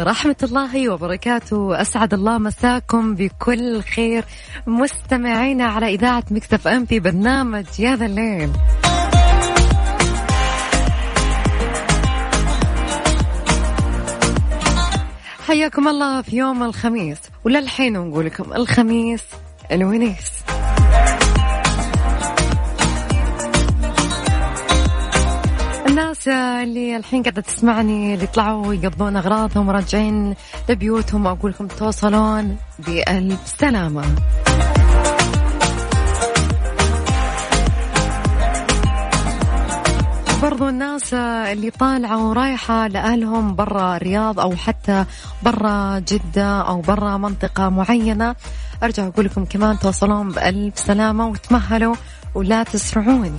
ورحمة الله وبركاته. أسعد الله مساكم بكل خير. مستمعينا على إذاعة مكتف أم في برنامج يا ذا الليل. حياكم الله في يوم الخميس. وللحين نقول لكم الخميس الونيس. الناس اللي الحين قاعدة تسمعني اللي طلعوا يقضون أغراضهم وراجعين لبيوتهم أقول لكم توصلون بألف سلامة. برضو الناس اللي طالعة ورايحة لأهلهم برا الرياض أو حتى برا جدة أو برا منطقة معينة أرجع أقول لكم كمان توصلون بألف سلامة وتمهلوا ولا تسرعون.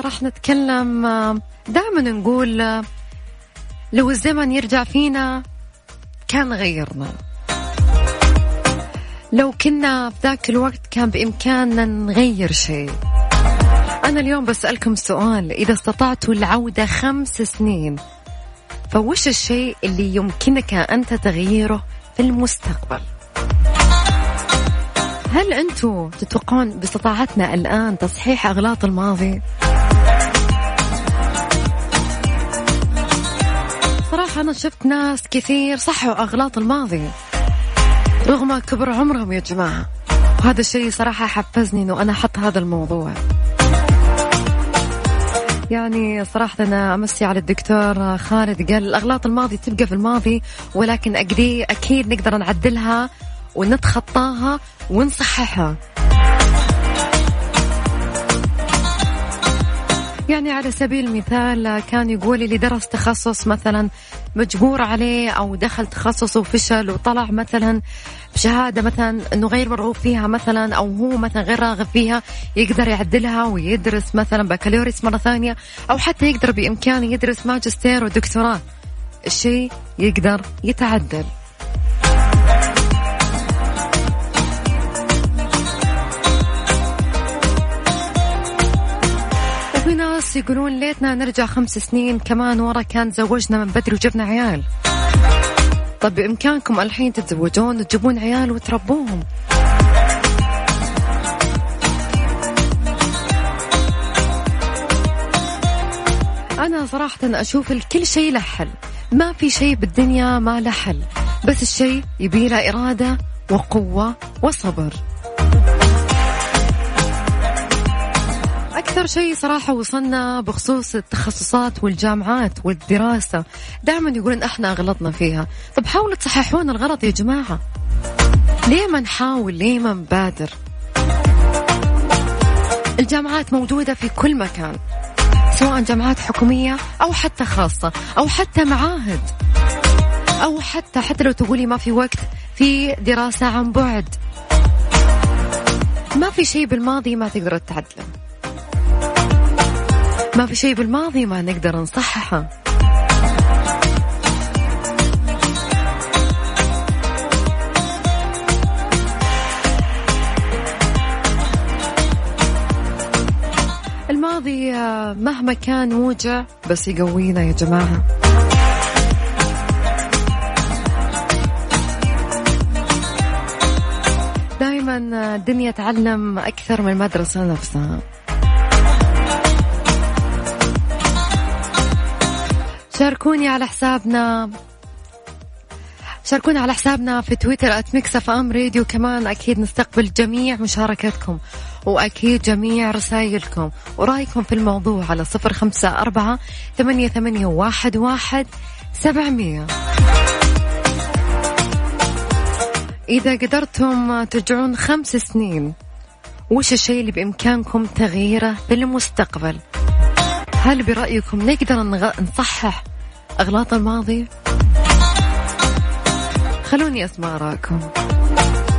راح نتكلم دائما نقول لو الزمن يرجع فينا كان غيرنا. لو كنا في ذاك الوقت كان بإمكاننا نغير شيء. أنا اليوم بسألكم سؤال إذا استطعتوا العودة خمس سنين فوش الشيء اللي يمكنك أنت تغييره في المستقبل؟ هل أنتم تتوقعون باستطاعتنا الآن تصحيح أغلاط الماضي؟ أنا شفت ناس كثير صحوا أغلاط الماضي. رغم كبر عمرهم يا جماعة. وهذا الشيء صراحة حفزني أنه أنا أحط هذا الموضوع. يعني صراحة أنا أمسي على الدكتور خالد قال الأغلاط الماضي تبقى في الماضي ولكن أكيد نقدر نعدلها ونتخطاها ونصححها. يعني على سبيل المثال كان يقول اللي درس تخصص مثلا مجبور عليه أو دخل تخصص وفشل وطلع مثلا بشهادة مثلا إنه غير مرغوب فيها مثلا أو هو مثلا غير راغب فيها يقدر يعدلها ويدرس مثلا بكالوريوس مرة ثانية أو حتى يقدر بإمكانه يدرس ماجستير ودكتوراه. الشيء يقدر يتعدل. ناس يقولون ليتنا نرجع خمس سنين كمان ورا كان زوجنا من بدري وجبنا عيال. طب بإمكانكم الحين تتزوجون وتجيبون عيال وتربوهم؟ أنا صراحة أشوف كل شيء له حل. ما في شيء بالدنيا ما له حل. بس الشيء يبي له إرادة وقوة وصبر. أكثر شيء صراحة وصلنا بخصوص التخصصات والجامعات والدراسة. دائما يقولون إحنا غلطنا فيها. طب حاولوا تصححون الغلط يا جماعة. ليه ما نحاول؟ ليه ما نبادر؟ الجامعات موجودة في كل مكان سواء جامعات حكومية أو حتى خاصة أو حتى معاهد أو حتى حتى لو تقولي ما في وقت في دراسة عن بعد. ما في شيء بالماضي ما تقدر تعدله ما في شيء بالماضي ما نقدر نصححه. الماضي مهما كان موجع بس يقوينا يا جماعة. دائما الدنيا تعلم أكثر من المدرسة نفسها. شاركوني على حسابنا. شاركونا على حسابنا في تويتر @Mix FM Radio كمان أكيد نستقبل جميع مشاركتكم وأكيد جميع رسائلكم ورأيكم في الموضوع على صفر خمسة أربعة ثمانية, ثمانية واحد, واحد سبعمية. إذا قدرتم ترجعون خمس سنين وش الشيء اللي بإمكانكم تغييره في المستقبل؟ هل برأيكم نقدر نصحح أغلاط الماضي؟ خلوني أسمع آراءكم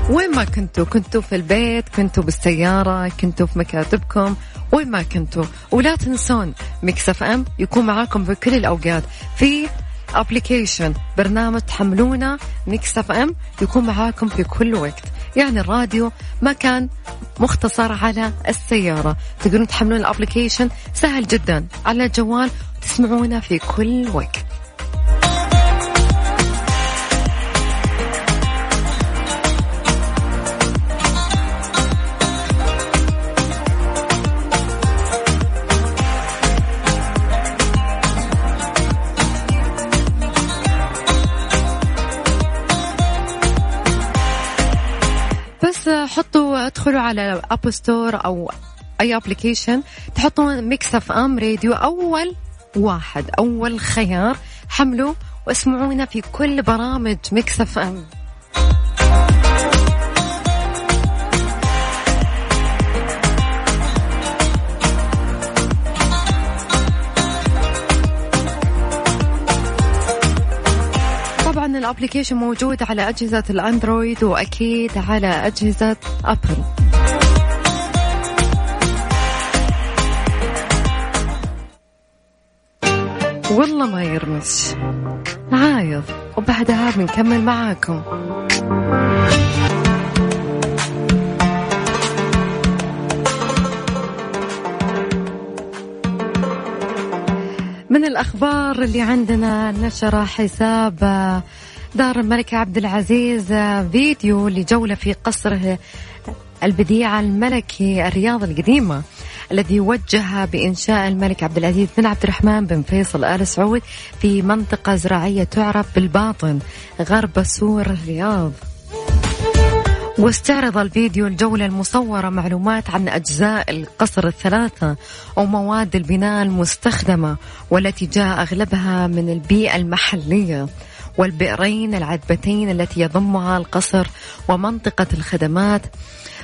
وين ما كنتوا؟ كنتوا في البيت كنتوا بالسيارة كنتوا في مكاتبكم وين ما كنتوا. ولا تنسون Mix FM يكون معاكم في كل الأوقات. في application برنامج تحملونه Mix FM يكون معاكم في كل وقت. يعني الراديو ما كان مختصر على السيارة. تقدرون تحملون ال application سهل جدا. على الجوال تسمعونا في كل وقت. حطوا ادخلوا على App Store أو أي application تحطون Mix FM Radio أول واحد أول خيار حملوا واسمعونا في كل برامج Mix FM الابلكيشن موجود على أجهزة الأندرويد وأكيد على أجهزة أبل. والله ما يرمش عايض. وبعدها بنكمل معاكم. من الأخبار اللي عندنا نشر حساب دار الملك عبد العزيز فيديو لجولة في قصره البديعة الملكي الرياض القديمة الذي وجه بإنشاء الملك عبد العزيز بن عبد الرحمن بن فيصل آل سعود في منطقة زراعية تعرف بالباطن غرب سور الرياض. واستعرض الفيديو الجولة المصورة معلومات عن أجزاء القصر الثلاثة ومواد البناء المستخدمة والتي جاء أغلبها من البيئة المحلية. والبئرين العذبتين التي يضمها القصر ومنطقة الخدمات.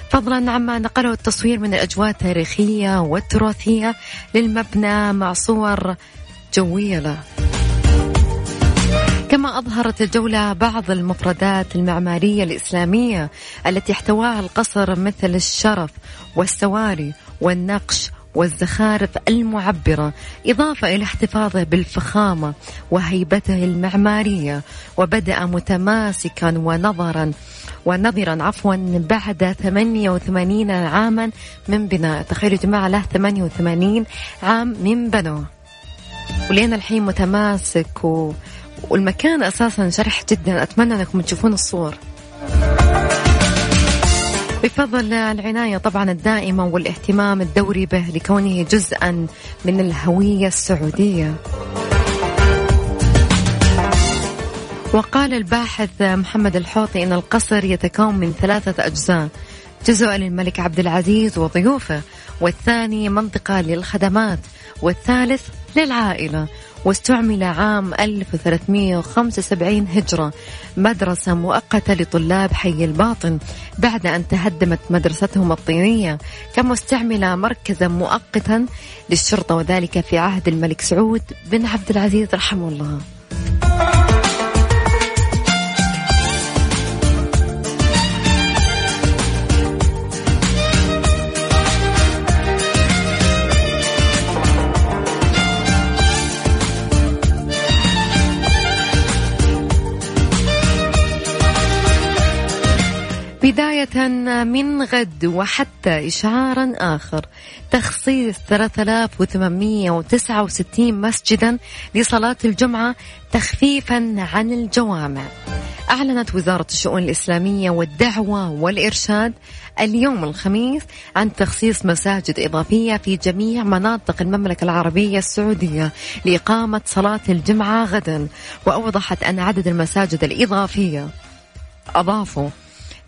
فضلا عما نقله التصوير من الأجواء التاريخية والتراثية للمبنى مع صور جوية له كما أظهرت الجولة بعض المفردات المعمارية الإسلامية التي احتواها القصر مثل الشرف والسواري والنقش والزخارف المعبرة إضافة إلى احتفاظه بالفخامة وهيبته المعمارية. وبدأ متماسكا ونظرا ونظرا عفوا بعد 88 عاما من بناء. تخيلوا جماعة له 88 عام من بنوه ولين الحين متماسك و... والمكان أساسا شرح جدا. أتمنى أنكم تشوفون الصور. بفضل العناية طبعا الدائمة والاهتمام الدوري به لكونه جزءا من الهوية السعودية. وقال الباحث محمد الحوطي أن القصر يتكون من ثلاثة أجزاء. جزء للملك عبد العزيز وضيوفه والثاني منطقة للخدمات والثالث للعائلة. واستعمل عام 1375 هجرة. مدرسة مؤقتة لطلاب حي الباطن بعد أن تهدمت مدرستهم الطينية. كما استعمل مركزا مؤقتا للشرطة وذلك في عهد الملك سعود بن عبد العزيز رحمه الله. بداية من غد وحتى إشعارا آخر. تخصيص 3869 مسجدا لصلاة الجمعة تخفيفا عن الجوامع. أعلنت وزارة الشؤون الإسلامية والدعوة والإرشاد اليوم الخميس عن تخصيص مساجد إضافية في جميع مناطق المملكة العربية السعودية لإقامة صلاة الجمعة غدا. وأوضحت أن عدد المساجد الإضافية أضافوا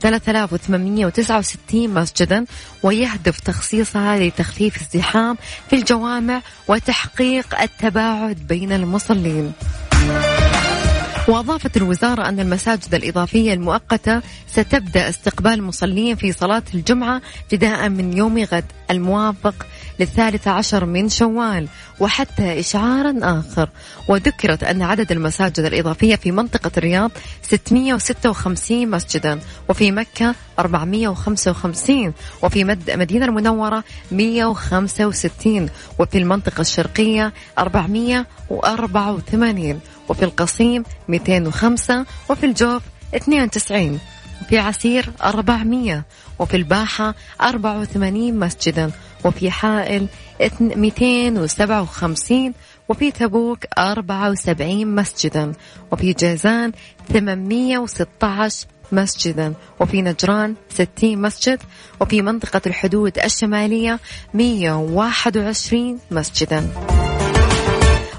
3869 مسجدا ويهدف تخصيصها لتخفيف الزحام في الجوامع وتحقيق التباعد بين المصلين. وأضافت الوزارة أن المساجد الإضافية المؤقتة ستبدأ استقبال المصلين في صلاة الجمعة ابتداء من يوم غد الموافق للثالث عشر من شوال وحتى إشعارا آخر. وذكرت أن عدد المساجد الإضافية في منطقة الرياض 656 مسجدا وفي مكة 455 وفي مدينة المنورة 165 وفي المنطقة الشرقية 484 وفي القصيم 205 وفي الجوف 92 وفي عسير 400 وفي الباحة 84 مسجدا وفي حائل 257 وفي تبوك 74 مسجدا وفي جازان 816 مسجدا وفي نجران 60 مسجد وفي منطقة الحدود الشمالية 121 مسجدا.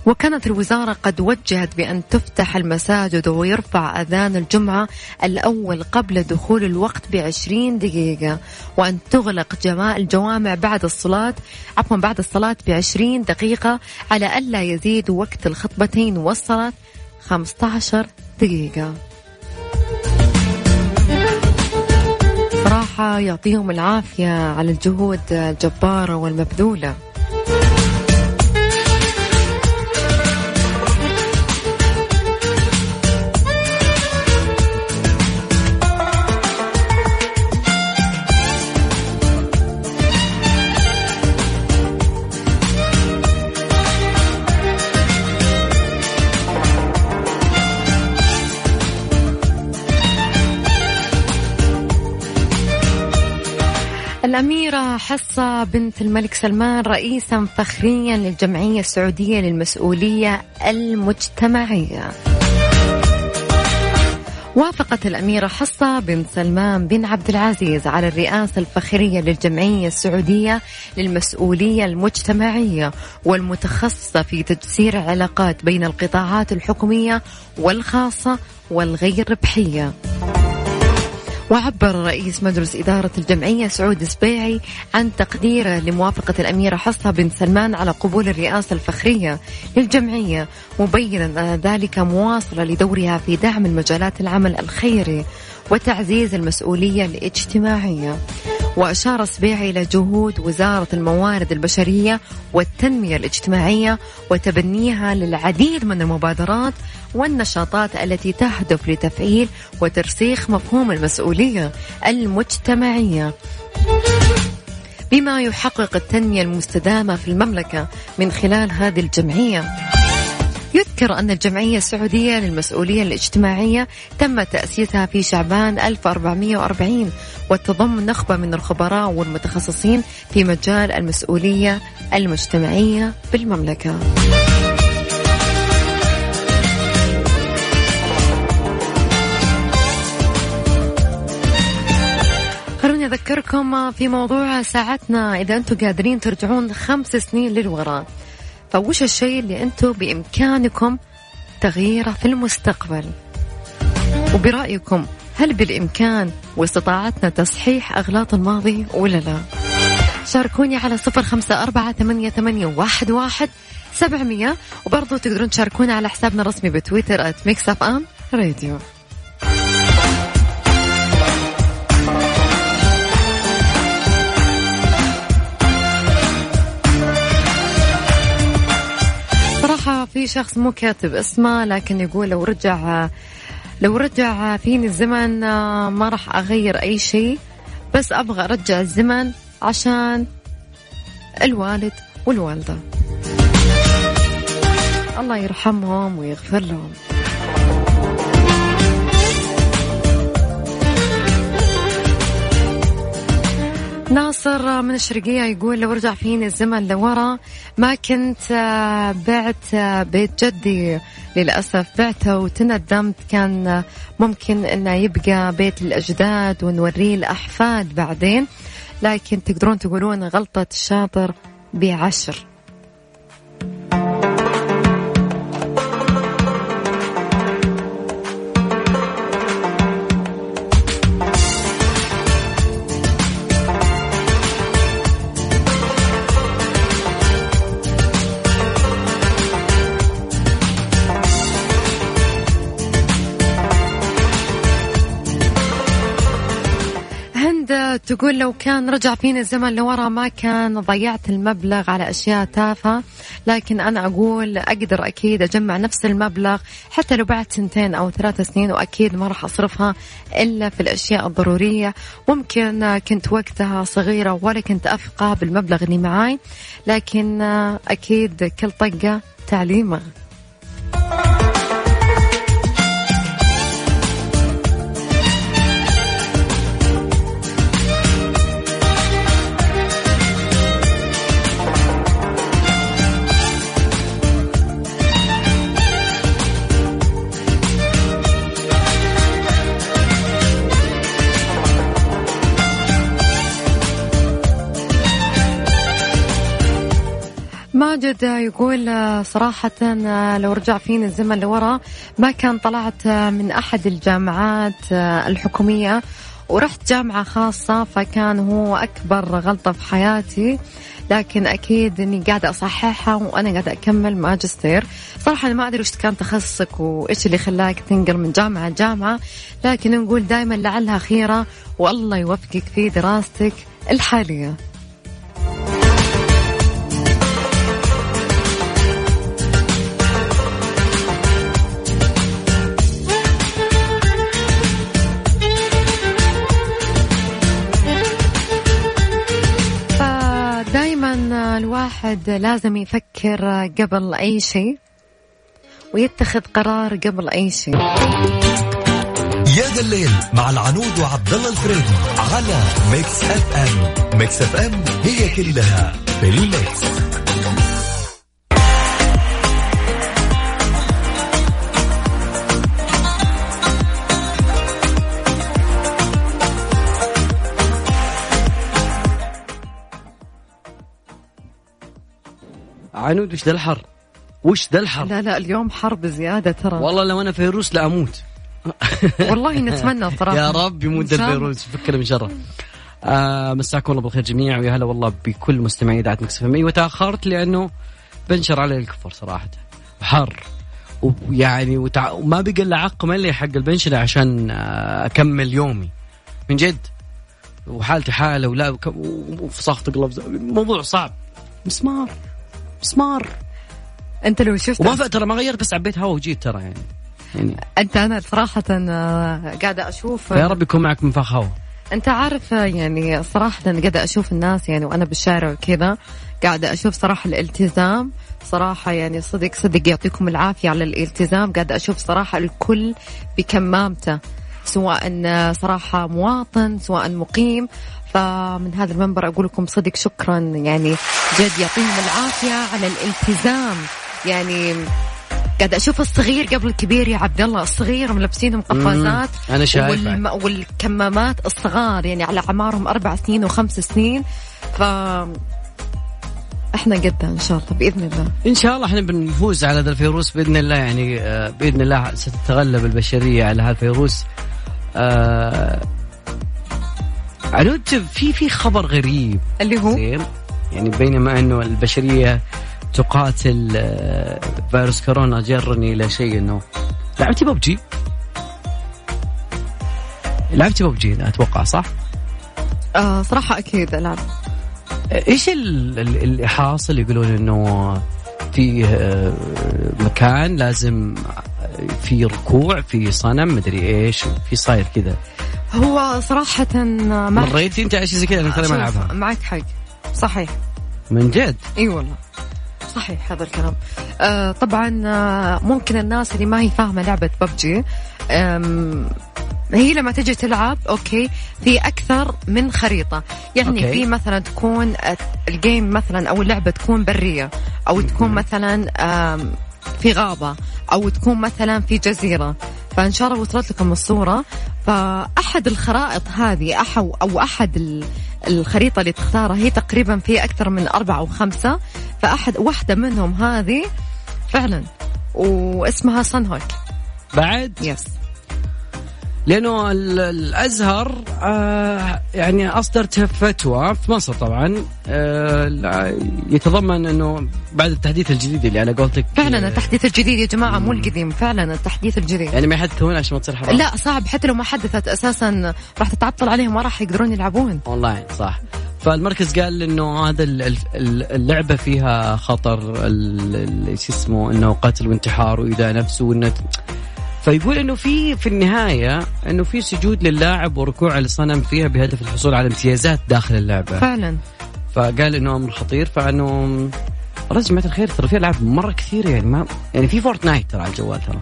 وكانت الوزارة قد وجهت بأن تفتح المساجد ويرفع أذان الجمعة الأول قبل دخول الوقت بعشرين دقيقة وأن تغلق الجوامع بعد الصلاة عفوا بعد الصلاة بعشرين دقيقة على ألا يزيد وقت الخطبتين والصلاة 15 دقيقة. صراحة يعطيهم العافية على الجهود الجبارة والمبذولة. الأميرة حصة بنت الملك سلمان رئيسا فخريا للجمعية السعودية للمسؤولية المجتمعية وافقت الأميرة حصة بن سلمان بن عبد العزيز على الرئاسة الفخرية للجمعية السعودية للمسؤولية المجتمعية والمتخصصة في تجسير العلاقات بين القطاعات الحكومية والخاصة والغير ربحية. وعبر رئيس مجلس إدارة الجمعية سعود سبيعي عن تقديره لموافقة الأميرة حصة بن سلمان على قبول الرئاسة الفخرية للجمعية مبينا أن ذلك مواصلة لدورها في دعم المجالات العمل الخيري وتعزيز المسؤولية الاجتماعية. وأشار سبيعي إلى جهود وزارة الموارد البشرية والتنمية الاجتماعية وتبنيها للعديد من المبادرات والنشاطات التي تهدف لتفعيل وترسيخ مفهوم المسؤولية المجتمعية. بما يحقق التنمية المستدامة في المملكة من خلال هذه الجمعية. يذكر أن الجمعية السعودية للمسؤولية الاجتماعية تم تأسيسها في شعبان 1440 وتضم نخبة من الخبراء والمتخصصين في مجال المسؤولية المجتمعية بالمملكة. خلوني أذكركم في موضوع ساعتنا إذا أنتم قادرين ترجعون خمس سنين للوراء فوش الشيء اللي أنتم بإمكانكم تغييره في المستقبل. وبرأيكم هل بالإمكان واستطاعتنا تصحيح أغلاط الماضي ولا لا؟ شاركوني على صفر خمسة أربعة ثمانية, ثمانية واحد, واحد سبعمية. وبرضو تقدرون تشاركونا على حسابنا الرسمي بتويتر at Mix FM راديو في شخص مو كاتب اسمه لكن يقول لو رجع لو رجع فيني الزمن ما راح أغير أي شيء بس أبغى أرجع الزمن عشان الوالد والوالدة. الله يرحمهم ويغفر لهم. ناصر من الشرقية يقول لو رجع فيني الزمن لورا ما كنت بعت بيت جدي للأسف. بعته وتندمت. كان ممكن أنه يبقى بيت الأجداد ونوريه الأحفاد بعدين لكن تقدرون تقولون غلطة الشاطر بعشر. تقول لو كان رجع فيني الزمن لورا ما كان ضيعت المبلغ على أشياء تافهة لكن أنا أقول أقدر أكيد أجمع نفس المبلغ حتى لو بعد سنتين أو ثلاث سنين وأكيد ما راح أصرفها إلا في الأشياء الضرورية. ممكن كنت وقتها صغيرة ولا كنت أفقه بالمبلغ اللي معاي لكن أكيد كل طقة تعليمة. ماجد يقول صراحة لو رجع فيني الزمن لورا ما كان طلعت من أحد الجامعات الحكومية ورحت جامعة خاصة فكان هو أكبر غلطة في حياتي. لكن أكيد إني قاعدة أصححها وأنا قاعدة أكمل ماجستير. صراحة أنا ما أدري وش كان تخصصك وإيش اللي خلاك تنقل من جامعة لجامعة. لكن نقول دائما لعلها خيرة والله يوفقك في دراستك الحالية. الواحد لازم يفكر قبل أي شيء ويتخذ قرار قبل أي شيء. يا ذا الليل مع العنود وعبد الله الفريدي على Mix FM. Mix FM هي كلها في ال mix. عنود وش ذا الحر؟ وش ذا الحر؟ لا لا اليوم حر بزيادة ترى. والله لو أنا فيروس لأموت والله نتمنى صراحة. يا رب يموت الفيروس فكر من شره. آه مساكم الله بالخير جميعا ويا هلا والله بكل مستمعي إذاعة مكس أيوه تأخرت لأنه بنشر علي الكفر صراحة. حر. ويعني وتع... وما بقى إلا عقم اللي حق البنشله عشان آه، أكمل يومي. من جد. وحالتي حالة ولا وفصاخة قلب. موضوع صعب. مسمار. مسمار. أنت لو شفت وما ترى ما غيرت بس عبيت هواء وجيت ترى يعني. يعني. أنت أنا صراحة آه، قاعدة أشوف يا رب يكون معك منفاخ هواء أنت عارف آه، يعني صراحة قاعدة أشوف الناس يعني وأنا بالشارع وكذا قاعدة أشوف صراحة الالتزام. صراحة يعني صدق صدق يعطيكم العافية على الالتزام. قاعدة أشوف صراحة الكل بكمامته سواء آه، صراحة مواطن سواء مقيم. فمن هذا المنبر أقول لكم صدق شكرا يعني جد يعطيهم العافية على الالتزام. يعني قاعد أشوف الصغير قبل الكبير يا عبد الله الصغير ملبسينهم قفازات أنا شايف والم... والكمامات الصغار يعني على أعمارهم أربع سنين وخمس سنين. ف إحنا قدها إن شاء الله بإذن الله. إن شاء الله إحنا بنفوز على هذا الفيروس بإذن الله يعني آه، بإذن الله ستتغلب البشرية على هذا الفيروس. آه عنود في في خبر غريب. اللي هو؟ يعني بينما أنه البشرية تقاتل آه، فيروس كورونا جرني إلى شيء إنه لعبتي ببجي. لعبتي ببجي أتوقع صح؟ آه صراحة أكيد ألعب. إيش اللي حاصل يقولون إنه في آه، مكان لازم في ركوع في صنم مدري إيش في صاير كذا. هو صراحة مريتي أنت شيء زي كذا أنا ما العبها معك حق. صحيح. من جد؟ إي والله. صحيح هذا الكلام. آه طبعا آه ممكن الناس اللي ما هي فاهمة لعبة ببجي هي لما تجي تلعب okay في أكثر من خريطة. يعني okay. في مثلا تكون ال game مثلا أو اللعبة تكون برية أو تكون مثلا في غابة أو تكون مثلا في جزيرة. فإن شاء الله وصلت لكم الصورة. فأحد الخرائط هذه أو أحد الخريطة اللي تختارها هي تقريبا في أكثر من أربعة أو خمسة. فاحد واحدة منهم هذه فعلا واسمها Sanhok بعد؟ yes لأنه ال- الأزهر آه يعني اصدرت فتوى في مصر طبعا آه يتضمن إنه بعد التحديث الجديد اللي على قولتك فعلا آه، التحديث الجديد يا جماعة مو القديم فعلا التحديث الجديد. يعني ما يحدثون عشان ما تصير حرام. لا صعب حتى لو ما حدثت أساسا راح تتعطل عليهم ما راح يقدرون يلعبون. اونلاين صح. فالمركز قال إنه هذا ال- ال- ال- اللعبة فيها خطر شو اسمه إنه قتل وانتحار وإيذاء نفسه وإنه فيقول إنه في في النهاية إنه في سجود للاعب وركوع الصنم فيها بهدف الحصول على امتيازات داخل اللعبة. فعلا. فقال إنه أمر خطير فإنه رجل جماعة الخير ترى في ألعاب مرة كثير يعني ما يعني في Fortnite ترى على الجوال ترى.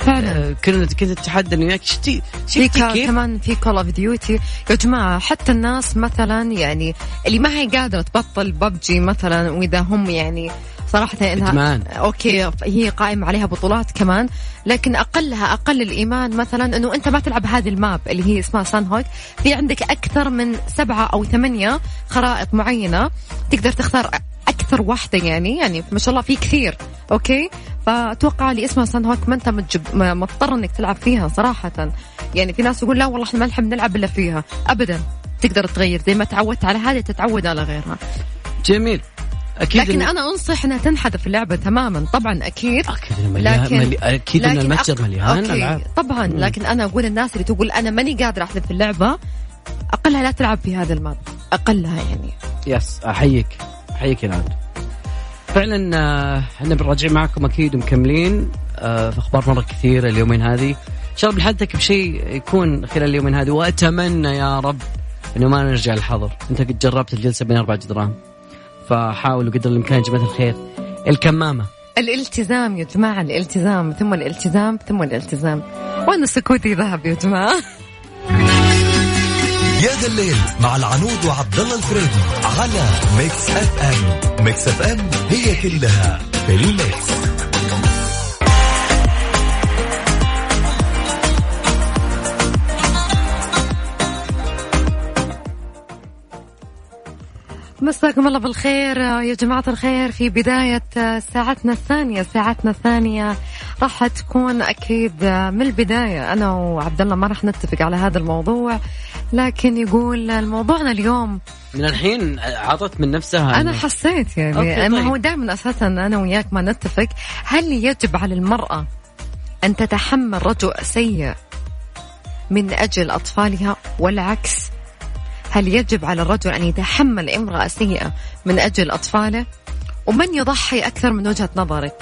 فعلا. آه، كنا كنت أتحدى إنه ياك شتي في كيف؟ كمان في Call of Duty يا جماعة حتى الناس مثلا يعني اللي ما هي قادرة تبطل ببجي مثلا وإذا هم يعني صراحة إنها إدمان. okay هي قائمة عليها بطولات كمان. لكن أقلها أقل الإيمان مثلا إنه أنت ما تلعب هذه ال map اللي هي اسمها Sanhok في عندك أكثر من سبعة أو ثمانية خرائط معينة. تقدر تختار أكثر واحدة يعني يعني ما شاء الله في كثير. okay؟ فأتوقع اللي اسمها Sanhok ما أنت متجب مضطر إنك تلعب فيها صراحة. يعني في ناس يقول لا والله إحنا ما نحب نلعب إلا فيها. ابدا. تقدر تغير. زي ما تعودت على هذه تتعود على غيرها. جميل. أكيد لكن إن- أنا أنصح إنها تنحذف اللعبة تماما. طبعا أكيد. أكيد مليان لكن- ملي... أكيد ان المتجر أق- مليان. ألعاب. طبعا. مم. لكن أنا أقول الناس اللي تقول أنا ماني قادرة أحذف اللعبة أقلها لا تلعب في هذا الماب أقلها يعني. يس أحييك. أحييك يا ناد فعلا آه، إحنا بنراجع معكم أكيد ومكملين آه، في أخبار مرة كثيرة اليومين هذه. إن شاء الله بنحدثك بشيء يكون خلال اليومين هذه وأتمنى يا رب إنه ما نرجع الحظر أنت قد جربت الجلسة بين أربع جدران. فحاولوا قدر الإمكان يا جماعة الخير. الكمامة. الالتزام يا جماعة الالتزام ثم الالتزام ثم الالتزام. وأنا سكوتي ذهب يا جماعة. يا ذا الليل مع العنود وعبد الله الفريدي على Mix FM. Mix FM هي كلها في ال mix. مساكم الله بالخير. يا جماعة الخير في بداية ساعتنا الثانية ساعتنا الثانية راح تكون أكيد من البداية. أنا وعبد الله ما راح نتفق على هذا الموضوع لكن يقول موضوعنا اليوم من الحين عطت من نفسها أنا حسيت يعني ما طيب. هو دائما أساسا أنا وياك ما نتفق هل يجب على المرأة أن تتحمل رجل سيء من أجل أطفالها والعكس؟ هل يجب على الرجل أن يتحمل امرأة سيئة من أجل أطفاله؟ ومن يضحي أكثر من وجهة نظرك؟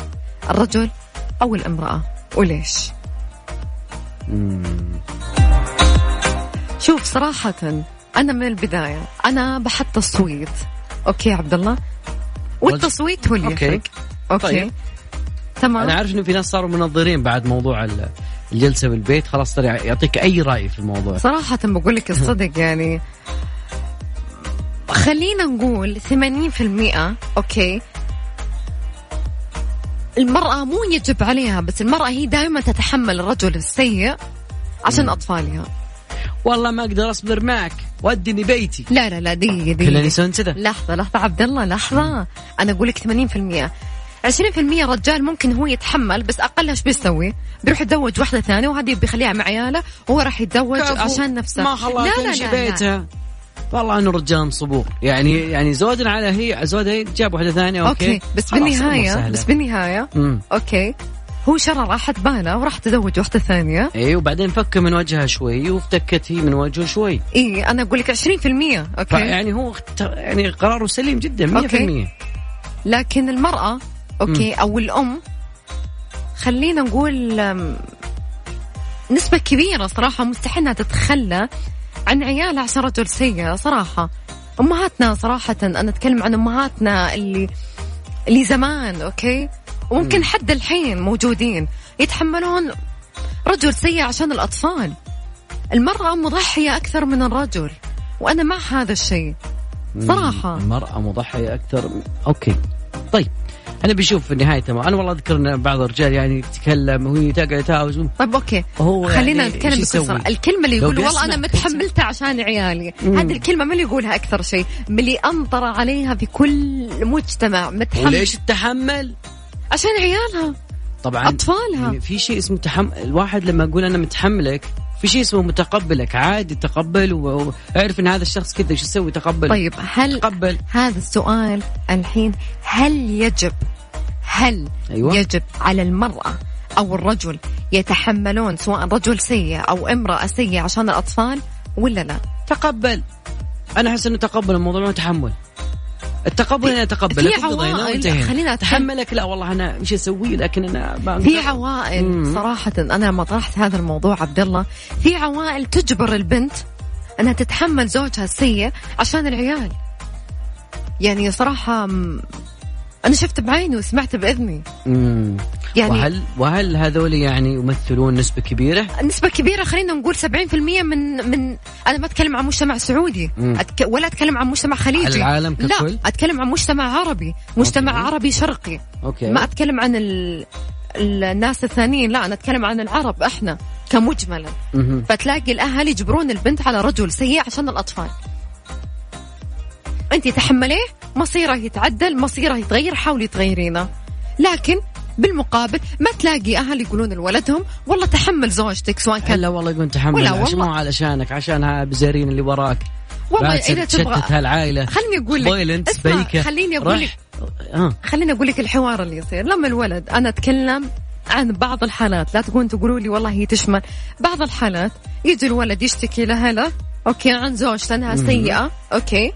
الرجل أو الامرأة؟ وليش؟ مم. شوف صراحة أنا من البداية أنا بحط تصويت. okay عبد الله؟ والتصويت هو اللي okay. يفرق. okay. طيب. تمام. أنا عارف إنه في ناس صاروا منظرين بعد موضوع ال- الجلسة بالبيت. خلاص يعطيك أي رأي في الموضوع. صراحة بقول لك الصدق يعني خلينا نقول 80% أوكي. المرأة مو يجب عليها بس المرأة هي دائما تتحمل الرجل السيء عشان أطفالها. والله ما أقدر أصبر معك ودني بيتي. لا لا لا دقيقة دقيقة. يسوون كذا. لحظة لحظة عبد الله لحظة. أنا أقول لك 80% 20% رجال ممكن هو يتحمل بس أقل إيش بيسوي؟ بيروح يتزوج واحدة ثانية وهذه بيخليها مع عياله وهو راح يتزوج. عشان نفسه. ما خلاها لا لا لا لا. بيتها. والله انه رجال صبور يعني يعني زودنا على هي زودها هي جاب واحدة ثانية okay, okay بس بالنهايه بس. بالنهاية امم okay. هو شرى راحت باله وراح تزوج واحدة ثانية. اي وبعدين فك من وجهها شوي وافتكت هي من وجهه شوي. إي أنا أقول لك 20% okay. يعني هو يعني قراره سليم جدا 100% okay. لكن المرأة okay أو الأم خلينا نقول نسبة كبيرة صراحة مستحيل إنها تتخلى عن عيالها عشان رجل سيء صراحة. أمهاتنا صراحة أنا أتكلم عن أمهاتنا اللي اللي زمان okay؟ وممكن حد الحين موجودين يتحملون رجل سيء عشان الأطفال. المرأة مضحية أكثر من الرجل وأنا مع هذا الشيء. صراحة. المرأة مضحية أكثر. okay. طيب أنا بشوف في النهاية تمام أنا والله أذكر أن بعض الرجال يعني يتكلم وهي تقعد يتهاوش طيب okay. هو خلينا يعني نتكلم؟ صراحة الكلمة اللي يقول والله كنت- متحملتها عشان عيالي. هذه الكلمة من اللي يقولها أكثر شيء؟ من اللي أنطر عليها في كل مجتمع. متحمل. وليش التحمل؟ عشان عيالها طبعا أطفالها. يعني في شيء اسمه تحمل الواحد لما أقول أنا متحملك في شيء اسمه متقبلك عادي تقبل واعرف إن هذا الشخص كذا شو يسوي؟ تقبل. طيب هل تقبل. هذا السؤال الحين هل يجب هل أيوة. يجب على المرأة أو الرجل يتحملون سواء رجل سيء أو امرأة سيئة عشان الأطفال ولا لا؟ تقبل. أنا أحس إنه تقبل الموضوع ما تحمل. التقبل أنا اتقبل في عوائل خلينا اتحملك لا والله أنا إيش أسوي لكن أنا في. عوائل مم. صراحة أنا لما طرحت هذا الموضوع عبد الله في عوائل تجبر البنت أنها تتحمل زوجها السيء عشان العيال يعني صراحة أنا شفت بعيني وسمعت بإذني مم. يعني وهل وهل هذول يعني يمثلون نسبة كبيرة؟ نسبة كبيرة خلينا نقول 70% من من أنا ما أتكلم عن مجتمع سعودي. أتك... ولا أتكلم عن مجتمع خليجي على العالم ككل؟ لا أتكلم عن مجتمع عربي مجتمع okay. عربي شرقي okay ما أتكلم عن ال... الناس الثانيين لا أنا أتكلم عن العرب إحنا كمجملا. فتلاقي الأهل يجبرون البنت على رجل سيء عشان الأطفال أنت تحمليه مصيره يتعدل مصيره يتغير حاولي تغيرينه. لكن بالمقابل ما تلاقي أهل يقولون لولدهم والله تحمل زوجتك سواء كان لا والله يقول تحمل ولا والله. مو علشانك عشان بزارين اللي وراك. والله إذا تبغى هالعائلة. خليني أقول لك اسمع، خليني أقول لك. آه. خليني أقول لك الحوار اللي يصير. لما الولد أنا أتكلم عن بعض الحالات لا تقولون تقولوا لي والله هي تشمل. بعض الحالات يجي الولد يشتكي لأهله okay عن زوجته أنها سيئة okay.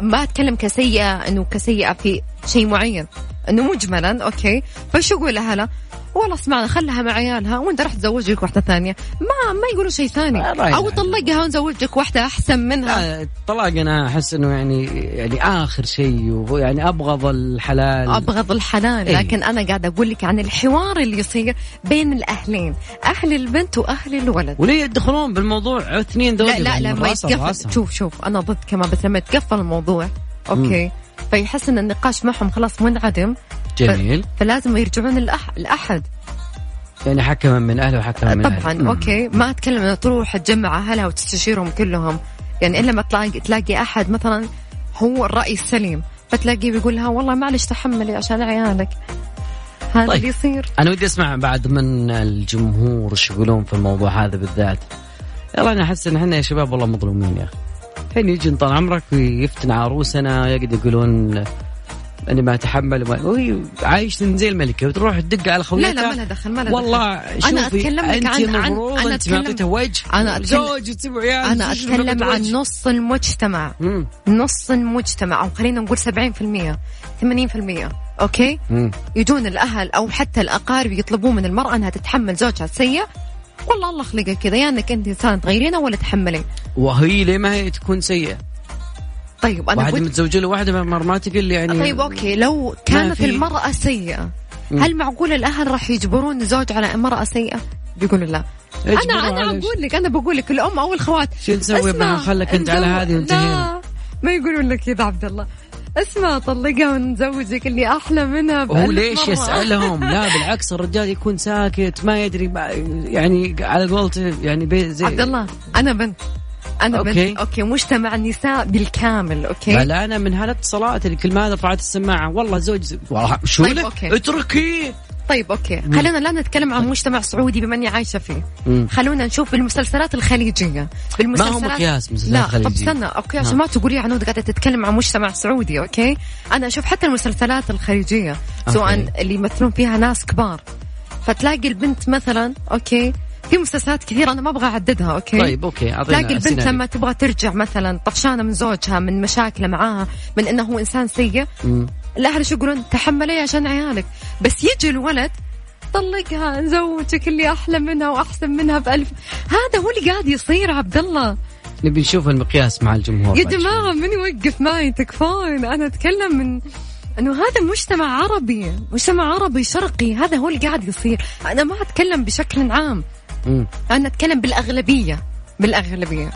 ما أتكلم كسيئة إنه كسيئة في شيء معين إنه مجملا okay. فايش يقول لأهله والله اسمعنا خلها مع عيالها وانت راح تزوجك واحدة ثانية. ما ما يقولوا شيء ثاني. أو طلقها ونزوجك واحدة أحسن منها. لا الطلاق أنا أحس إنه يعني يعني آخر شيء ويعني أبغض الحلال. أبغض الحلال إيه. لكن أنا قاعدة أقول لك عن الحوار اللي يصير بين الأهلين أهل البنت وأهل الولد. وليه يدخلون بالموضوع؟ اثنين ذول لا لا يعني لما يتقفل. شوف شوف أنا ضد كمان بس لما يتقفل الموضوع okay. فيحس إن النقاش معهم خلاص منعدم. جميل. فلازم يرجعون الأح... الأحد. يعني حكما من أهله وحكما من طبعا أهله. okay. ما أتكلم انه تروح تجمع أهلها وتستشيرهم كلهم. يعني إلا ما تلاقي تلاقي أحد مثلا هو الرأي السليم فتلاقيه بيقول لها والله معلش تحملي عشان عيالك. هذا طيب. اللي يصير أنا ودي أسمع بعد من الجمهور إيش يقولون في الموضوع هذا بالذات. يلا أنا أحس إن إحنا يا شباب والله مظلومين يا أخي. الحين يجي طال عمرك ويفتن عروسنا يقعد يقولون اني ما أتحمل وهي عايش زي الملكة وتروح تدق على لا خويتها لا ما له دخل ما له والله دخل. أنا شوفي أتكلم لك أنت عن عن المفروض أنا أنت وجه أنا أتكلم- زوج وتسيب عيال أنا أتكلم عن. نص المجتمع مم. نص المجتمع أو خلينا نقول 70% 80% okay مم. يجون الأهل أو حتى الأقارب يطلبون من المرأة أنها تتحمل زوجها السيء والله الله خلقك كذا يا إنك أنت إنسان تغيرينه ولا تحملين وهي ليه ما هي تكون سيئة طيب أنا واحدة قلت متزوجة له واحدة ما تقول لي يعني طيب okay. لو كانت المرأة سيئة. هل معقول الأهل راح يجبرون الزوج على امراه سيئة؟ بيقولوا لا. أنا أنا أقول لك أنا بقول لك الأم أو الخوات. شو نسوي؟ خلك أنت على هذه وانتهينا. ما يقولون لك كذا عبد الله. اسمع طلقها ونزوجك اللي أحلى منها هو ليش مرة. يسألهم؟ لا بالعكس الرجال يكون ساكت ما يدري يعني على قولته يعني زي عبد الله أنا بنت. أنا okay. بنت okay مجتمع النساء بالكامل okay لا أنا من هالاتصالات اللي كل ما رفعت السماعة والله زوج شو طيب، لك okay. اتركيه طيب okay خلينا لا نتكلم عن مجتمع سعودي بما إني عايشة فيه مم. خلونا نشوف بالمسلسلات الخليجية ما بالمسلسلات هو مقياس مسلسلات لا طب خليجية. استنى okay. عشان ما تقولي عنود قاعدة تتكلم عن مجتمع سعودي okay أنا أشوف حتى المسلسلات الخليجية سواء. اللي يمثلون فيها ناس كبار فتلاقي البنت مثلا okay في مسلسلات كثيرة أنا ما أبغى أعددها okay؟ طيب okay تلاقي البنت سيناريو. لما تبغى ترجع مثلا طفشانة من زوجها من مشاكله معاها من إنه هو إنسان سيء. الأهل إيش يقولون؟ تحملي عشان عيالك؟ بس يجي الولد طلقها نزوجك اللي أحلى منها وأحسن منها بألف. هذا هو اللي قاعد يصير عبد الله. نبي نشوف المقياس مع الجمهور يا. جماعة من يوقف معي؟ تكفون. أنا أتكلم من إنه هذا مجتمع عربي مجتمع عربي شرقي. هذا هو اللي قاعد يصير. أنا ما أتكلم بشكل عام. مم. أنا أتكلم بالأغلبية بالأغلبية.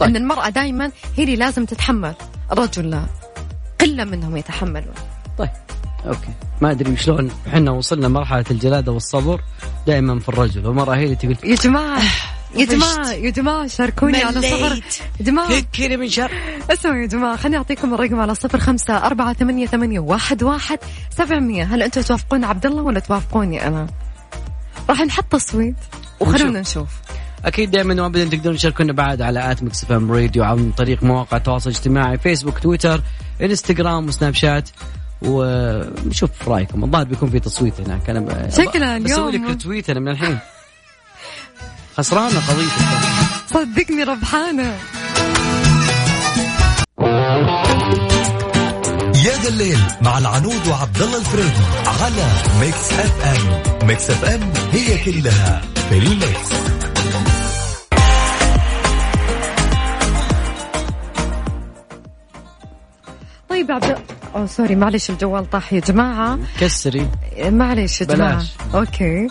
طيب. إن المرأة دائما هي اللي لازم تتحمل الرجل لا. قلة منهم يتحملون. طيب أوكي. ما أدري شلون إحنا وصلنا مرحله الجلادة والصبر دائما في الرجل والمرأة هي اللي تقول يا جماعة يا طفشت. جماعة يا جماعة شاركوني على صفر. يا جماعة. فكري من شر؟ اسمعوا يا جماعة خليني أعطيكم الرقم على صفر خمسة أربعة ثمانية, ثمانية واحد, واحد سبعمية. هل أنتم توافقون عبد الله ولا توافقوني أنا؟ راح نحط تصويت. وخلونا نشوف. أكيد دائما وابدا تقدرون تشاركونا بعد على at Mix FM Radio عن طريق مواقع التواصل الاجتماعي فيسبوك تويتر إنستغرام وسناب شات. ونشوف رأيكم. الظاهر بيكون في تصويت هناك. أنا شكلها بسوي اليوم. لك tweet أنا من الحين. خسرانة قضيتك صدقني ربحانة. يا ذا الليل مع العنود وعبد الله الفريدي على Mix FM. Mix FM هي كلها. في ال Mix طيب عبد أوه sorry معلش الجوال طاح يا جماعة. كسري. معلش يا جماعة. بلاش. okay.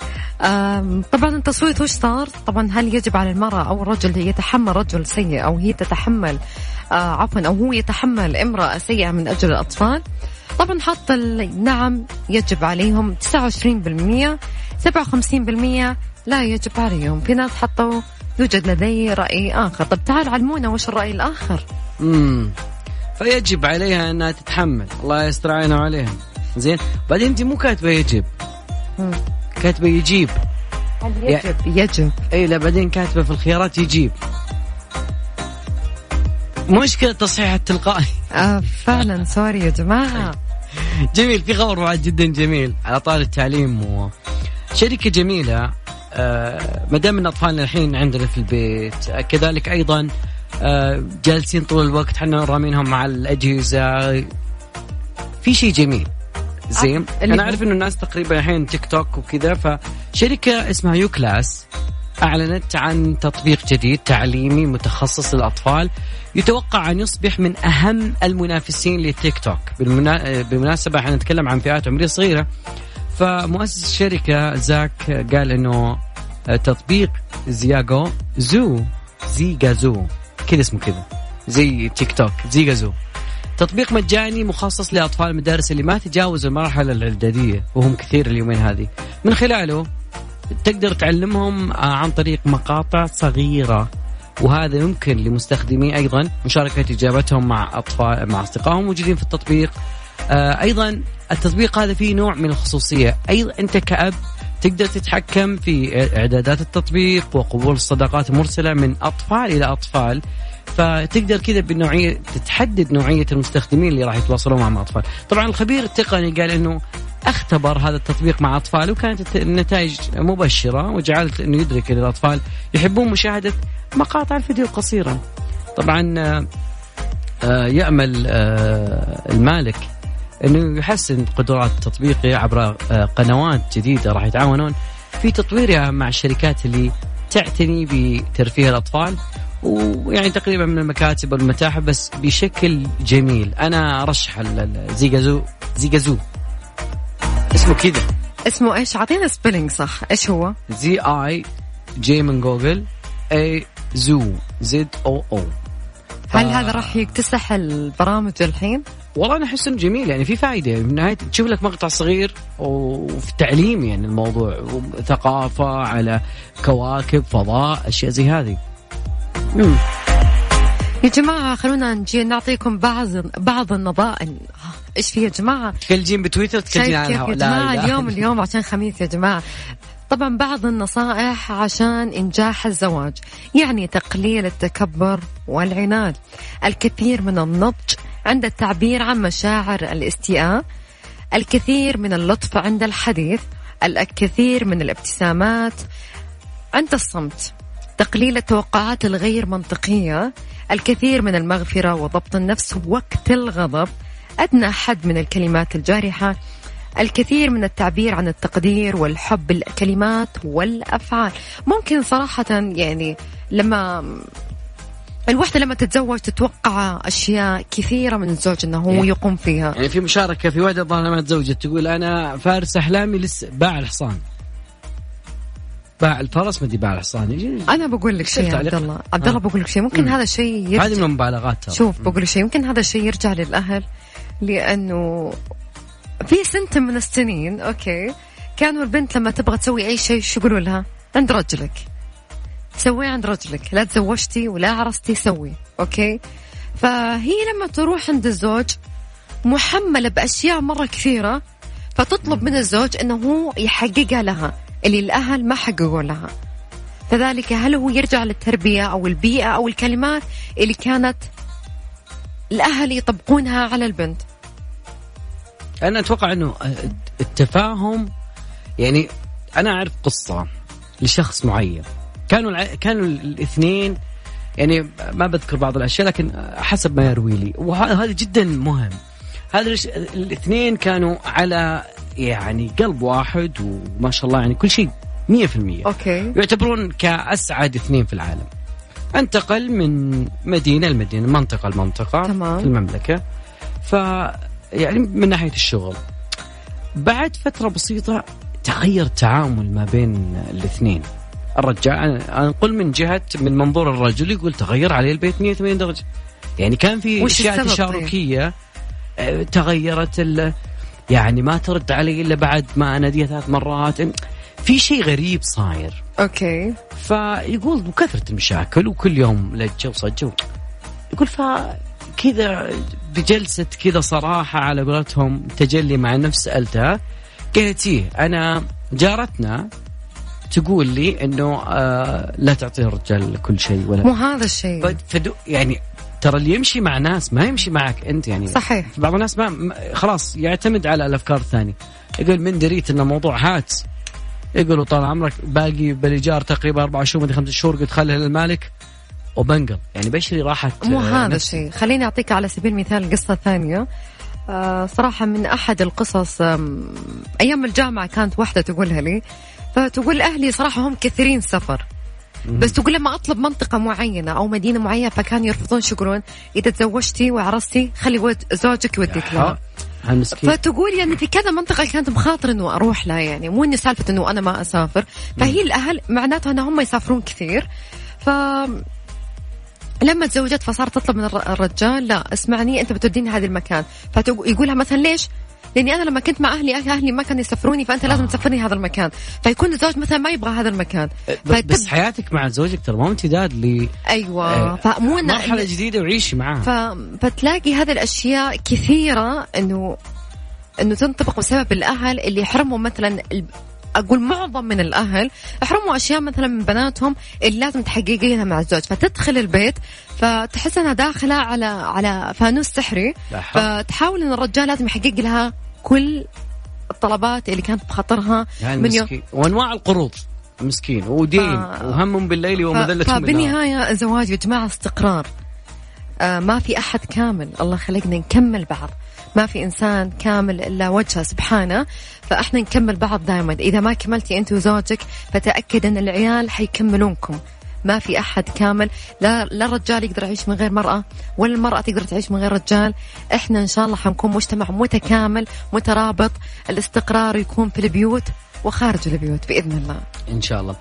طبعا التصويت وش صار؟ طبعا هل يجب على المرأة أو الرجل يتحمل رجل سيء أو هي تتحمل آه عفوا أو هو يتحمل امرأة سيئة من أجل الأطفال؟ طبعا حط نعم يجب عليهم 29% 57% لا يجب عليهم. في ناس حطوا يوجد لدي رأي آخر. طب تعال علمونا وش الرأي الآخر. امم فيجب عليها أنها تتحمل. الله يستر علينا وعليهم زين؟ بعدين أنت مو كاتبة يجب. مم. كاتبة يجيب. يجب؟ يجب. إي لا بعدين كاتبة في الخيارات يجيب. مشكلة تصحيح التلقائي. آه فعلا. sorry يا جماعة. جميل في خبر بعد جدا جميل. على طاري التعليم وشركة جميلة آه ما دام إن أطفالنا الحين عندنا في البيت آه كذلك أيضا آه جالسين طول الوقت إحنا رامينهم مع الأجهزة. في شيء جميل. زين؟ آه، أنا أعرف إنه الناس تقريبا الحين تيك توك وكذا فشركة اسمها U Class أعلنت عن تطبيق جديد تعليمي متخصص للأطفال يتوقع أن يصبح من أهم المنافسين للتيك توك. بالمنا... بالمناسبة إحنا نتكلم عن فئات عمرية صغيرة. فمؤسس الشركة زاك قال إنه تطبيق زياجو زو زيجا زو كذا اسمه كذا زي تيك توك زيجا زو تطبيق مجاني مخصص لأطفال المدارس اللي ما تجاوزوا المرحلة الإعدادية وهم كثير اليومين هذه. من خلاله تقدر تعلمهم آه، عن طريق مقاطع صغيرة. وهذا يمكن لمستخدميه أيضا مشاركة إجابتهم مع أطفال مع أصدقائهم موجودين في التطبيق. آه، أيضا التطبيق هذا فيه نوع من الخصوصية. أيضا أنت كأب تقدر تتحكم في إعدادات التطبيق وقبول الصداقات المرسلة من أطفال إلى أطفال. فتقدر كذا بالنوعيه تتحدد نوعية المستخدمين اللي راح يتواصلون مع الأطفال. طبعا الخبير التقني قال إنه أختبر هذا التطبيق مع أطفال وكانت النتائج مبشرة وجعلت إنه يدرك إن الأطفال يحبون مشاهدة مقاطع الفيديو القصيره طبعا آه، آه، يأمل آه، المالك إنه يحسن قدرات تطبيقه عبر آه، قنوات جديدة راح يتعاونون في تطويرها مع الشركات اللي تعتني بترفيه الأطفال ويعني تقريبا من المكاتب والمتاحف بس بشكل جميل. أنا أرشح زيجازو زيجازو. اسمه كذا. اسمه إيش؟ أعطينا spelling صح. إيش هو؟ Z I G من Google. A Z O. Z O O هل. هذا راح يكتسح البرامج الحين؟ والله أنا أحس إنه جميل يعني في فائده في النهايه تشوف لك مقطع صغير وفي تعليم يعني الموضوع ثقافة على كواكب فضاء أشياء زي هذه. مم. يا جماعة خلونا نجي نعطيكم بعض بعض النظائر. إيش في يا جماعة؟ تكلجين بتويتر تكلجين الهواء يا جماعة لا. اليوم اليوم عشان خميس يا جماعة. طبعا بعض النصائح عشان إنجاح الزواج يعني تقليل التكبر والعناد. الكثير من النضج عند التعبير عن مشاعر الاستياء الكثير من اللطف عند الحديث الكثير من الابتسامات عند الصمت تقليل التوقعات الغير منطقية الكثير من المغفرة وضبط النفس وقت الغضب أدنى حد من الكلمات الجارحة الكثير من التعبير عن التقدير والحب الكلمات والأفعال. ممكن صراحة يعني لما الوحدة لما تتزوج تتوقع أشياء كثيرة من الزوج أنه هو يعني- يقوم فيها. يعني في مشاركة في واحدة الظاهر ما تزوجت تقول أنا فارس أحلامي لسه باع الحصان. باع الفرس ما أدري باع الحصان. أنا بقول لك شيء عبد؟ الله. عبد الله آه. بقول لك شيء. ممكن مم. هذا الشيء هذه يرجع من المبالغات ترى. شوف بقول لك شيء. يمكن هذا الشيء يرجع للأهل لأنه في سنة من السنين okay كانوا البنت لما تبغى تسوي أي شيء شو يقولوا لها؟ عند رجلك. سويه عند رجلك. لا تزوجتي ولا عرستي سوي. okay؟ فهي لما تروح عند الزوج محملة بأشياء مرة كثيرة فتطلب من الزوج أنه هو يحققها لها اللي الأهل ما حققوا لها. فذلك هل هو يرجع للتربية أو البيئة أو الكلمات اللي كانت الأهل يطبقونها على البنت؟ أنا أتوقع إنه التفاهم يعني أنا أعرف قصة لشخص معين. كانوا الع... كانوا الاثنين يعني ما بذكر بعض الأشياء لكن حسب ما يروي لي. وهذا جدا مهم. هذا الاثنين كانوا على يعني قلب واحد وما شاء الله يعني كل شيء 100% أوكي. يعتبرون كأسعد اثنين في العالم. انتقل من مدينة لمدينة منطقة لمنطقة تمام. في المملكة. ف يعني من ناحية الشغل. بعد فترة بسيطة تغير التعامل ما بين الاثنين. الرجال أنا نقول من جهة من منظور الرجل يقول تغير عليه البيت 180 درجة. يعني كان في أشياء تشاركية طيب؟ تغيرت يعني ما ترد علي إلا بعد ما اناديها ثلاث مرات. في شيء غريب صاير. أوكي. فيقول وكثره المشاكل وكل يوم لجة وصجة يقول ف كذا بجلسة كذا صراحة على قولتهم تجلي مع النفس سألتها قالت إيه أنا جارتنا تقول لي إنه آه لا تعطي الرجال كل شيء ولا مو هذا الشيء. فدو يعني ترى اللي يمشي مع ناس ما يمشي معك أنت يعني. صحيح. بعض الناس ما خلاص يعتمد على الأفكار الثانية. يقول من دريت انه موضوع هات. يقولوا طال عمرك باقي بالإيجار تقريبا أربع شهور مدري خمس شهور قلت خليها للمالك وبنقل. يعني بشري راحت مو آه، هذا الشيء. خليني أعطيك على سبيل المثال قصة ثانية. آه صراحة من أحد القصص أيام الجامعة كانت واحدة تقولها لي. فتقول أهلي صراحة هم كثيرين سفر. بس تقول لما أطلب منطقة معينة أو مدينة معينة فكانوا يرفضون شكرون إذا تزوجتي وعرستي خلي زوجك يوديك لها. فتقول يعني في كذا منطقة كانت مخاطر إنه أروح لها يعني. مو إني سالفة إنه أنا ما أسافر. فهي الأهل معناته ان هم يسافرون كثير. ف لما تزوجت فصارت تطلب من الرجال لا اسمعني أنت بتوديني هذا المكان فيقولها مثلا ليش؟ لأني أنا لما كنت مع أهلي أهلي ما كانوا يسفروني فأنت لازم آه. تسفرني هذا المكان فيكون الزوج مثلا ما يبغى هذا المكان فتب... بس حياتك مع زوجك ترى مو امتداد ل أيوه آه فمو مرحلة جديدة وعيشي معاه ف... فتلاقي هذه الأشياء كثيرة انه إنه تنطبق بسبب الأهل اللي يحرموا مثلا أقول معظم من الأهل يحرموا أشياء مثلا من بناتهم اللي لازم تحققينها مع الزوج. فتدخل البيت فتحس إنها داخلة على على فانوس سحري. فتحاول إن الرجال لازم يحقق لها كل الطلبات اللي كانت بخاطرها يعني من يوم. وأنواع القروض. مسكين. ودين. ف... وهم بالليل ومذلة فبالنهاية الزواج يا جماعة استقرار. آه ما في أحد كامل. الله خلقنا نكمل بعض. ما في إنسان كامل إلا وجهه سبحانه فإحنا نكمل بعض دائما إذا ما كملتي أنت وزوجك فتأكد أن العيال حيكملونكم. ما في أحد كامل. لا لا الرجال يقدر يعيش من غير مرأة ولا المرأة تقدر تعيش من غير رجال. إحنا إن شاء الله حنكون مجتمع متكامل مترابط. الاستقرار يكون في البيوت وخارج البيوت بإذن الله. إن شاء الله.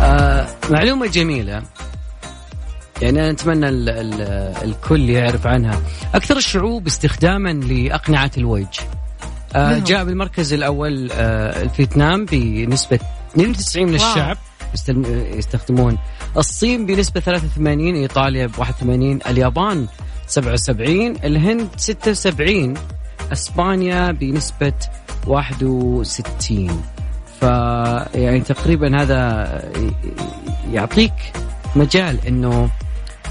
آه معلومة جميلة. يعني أنا أتمنى ال ال الكل يعرف عنها. أكثر الشعوب استخداما لأقنعة الوجه آه نعم. جاء بالمركز الأول آه الفيتنام بنسبة 92 من الشعب يستخدمون. الصين بنسبة 83 إيطاليا ب 81 اليابان 77 الهند 76 إسبانيا بنسبة 61 ف يعني تقريبا هذا يعطيك مجال إنه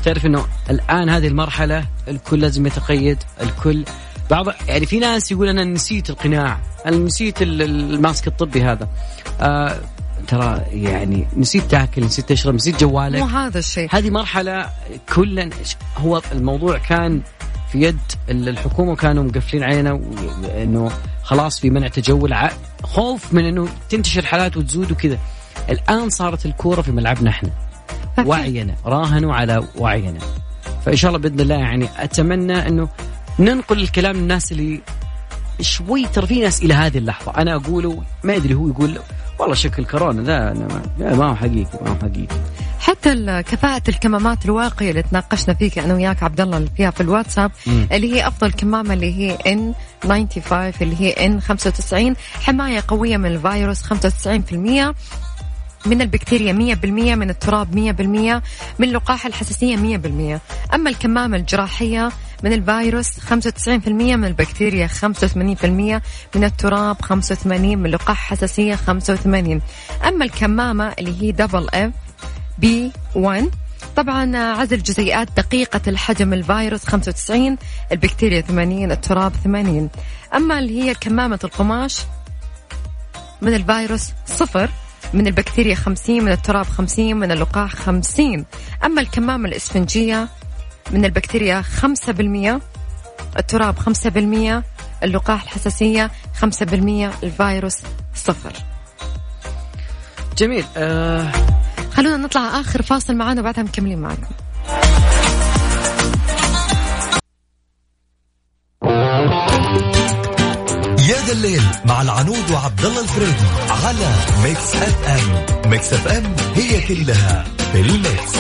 تعرف إنه الآن هذه المرحلة الكل لازم يتقيد الكل. بعض يعني في ناس يقول أنا نسيت القناع أنا نسيت الماسك الطبي هذا. آه ترى يعني نسيت تاكل نسيت تشرب نسيت جوالك. مو هذا الشيء. هذه مرحلة كلا هو الموضوع كان في يد الحكومة كانوا مقفلين علينا إنه خلاص في منع تجول خوف من إنه تنتشر حالات وتزود وكذا. الآن صارت الكورة في ملعبنا إحنا. وعينا راهنوا على وعينا. فإن شاء الله بإذن الله يعني أتمنى أنه ننقل الكلام للناس اللي شوي ترى في ناس إلى هذه اللحظة. أنا أقوله ما ادري هو يقول والله شكل كورونا ذا ما, ما هو حقيقي ما هو حقيقي. حتى كفاءة الكمامات الواقية اللي تناقشنا فيك أنا وياك عبد الله اللي فيها في الواتساب مم. اللي هي أفضل كمامة اللي هي إن 95 اللي هي إن 95 حماية قوية من الفيروس 95% من البكتيريا 100% من التراب 100% من لقاح الحساسية 100% أما الكمامة الجراحية من الفيروس 95% من البكتيريا 85% من التراب 85 من لقاح حساسية 85 أما الكمامة اللي هي double F P 1 طبعا عزل جزيئات دقيقة الحجم الفيروس 95 البكتيريا 80 التراب 80 أما اللي هي كمامة القماش من الفيروس صفر من البكتيريا 50 من التراب 50 من اللقاح 50 أما الكمامة الإسفنجية من البكتيريا 5% التراب 5% اللقاح الحساسية 5% الفيروس صفر. جميل آه خلونا نطلع آخر فاصل معانا وبعدها مكملين معكم يا ذا الليل مع العنود وعبد الله الفريدي على Mix FM Mix FM هي كلها في ال Mix.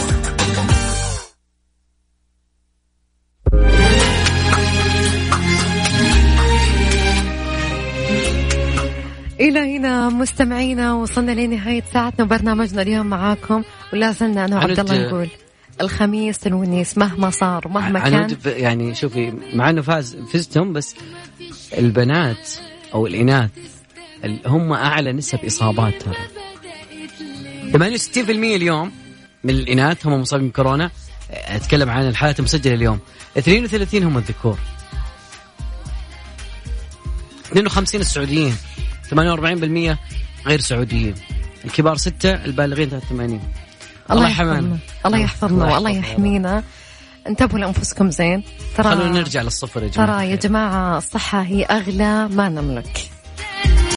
إلى هنا مستمعينا وصلنا لنهاية ساعتنا وبرنامجنا اليوم معاكم. ولا زلنا أنا وعبد الله نقول الخميس الونيس مهما صار مهما كان. يعني شوفي مع إنه فاز فزتم بس البنات أو الإناث ال- هم أعلى نسب اصابات ترى 68% اليوم من الإناث هم مصابين بكورونا. أتكلم عن الحالات المسجلة اليوم. 32 هم الذكور. 52 السعوديين. 48% غير سعوديين. الكبار ستة البالغين 83 الله يحفظنا. الله يحفظنا. الله والله. يحمينا. انتبهوا لأنفسكم زين. ترى خلونا نرجع للصفر يا جماعة ترى يا جماعة الصحة هي أغلى ما نملك.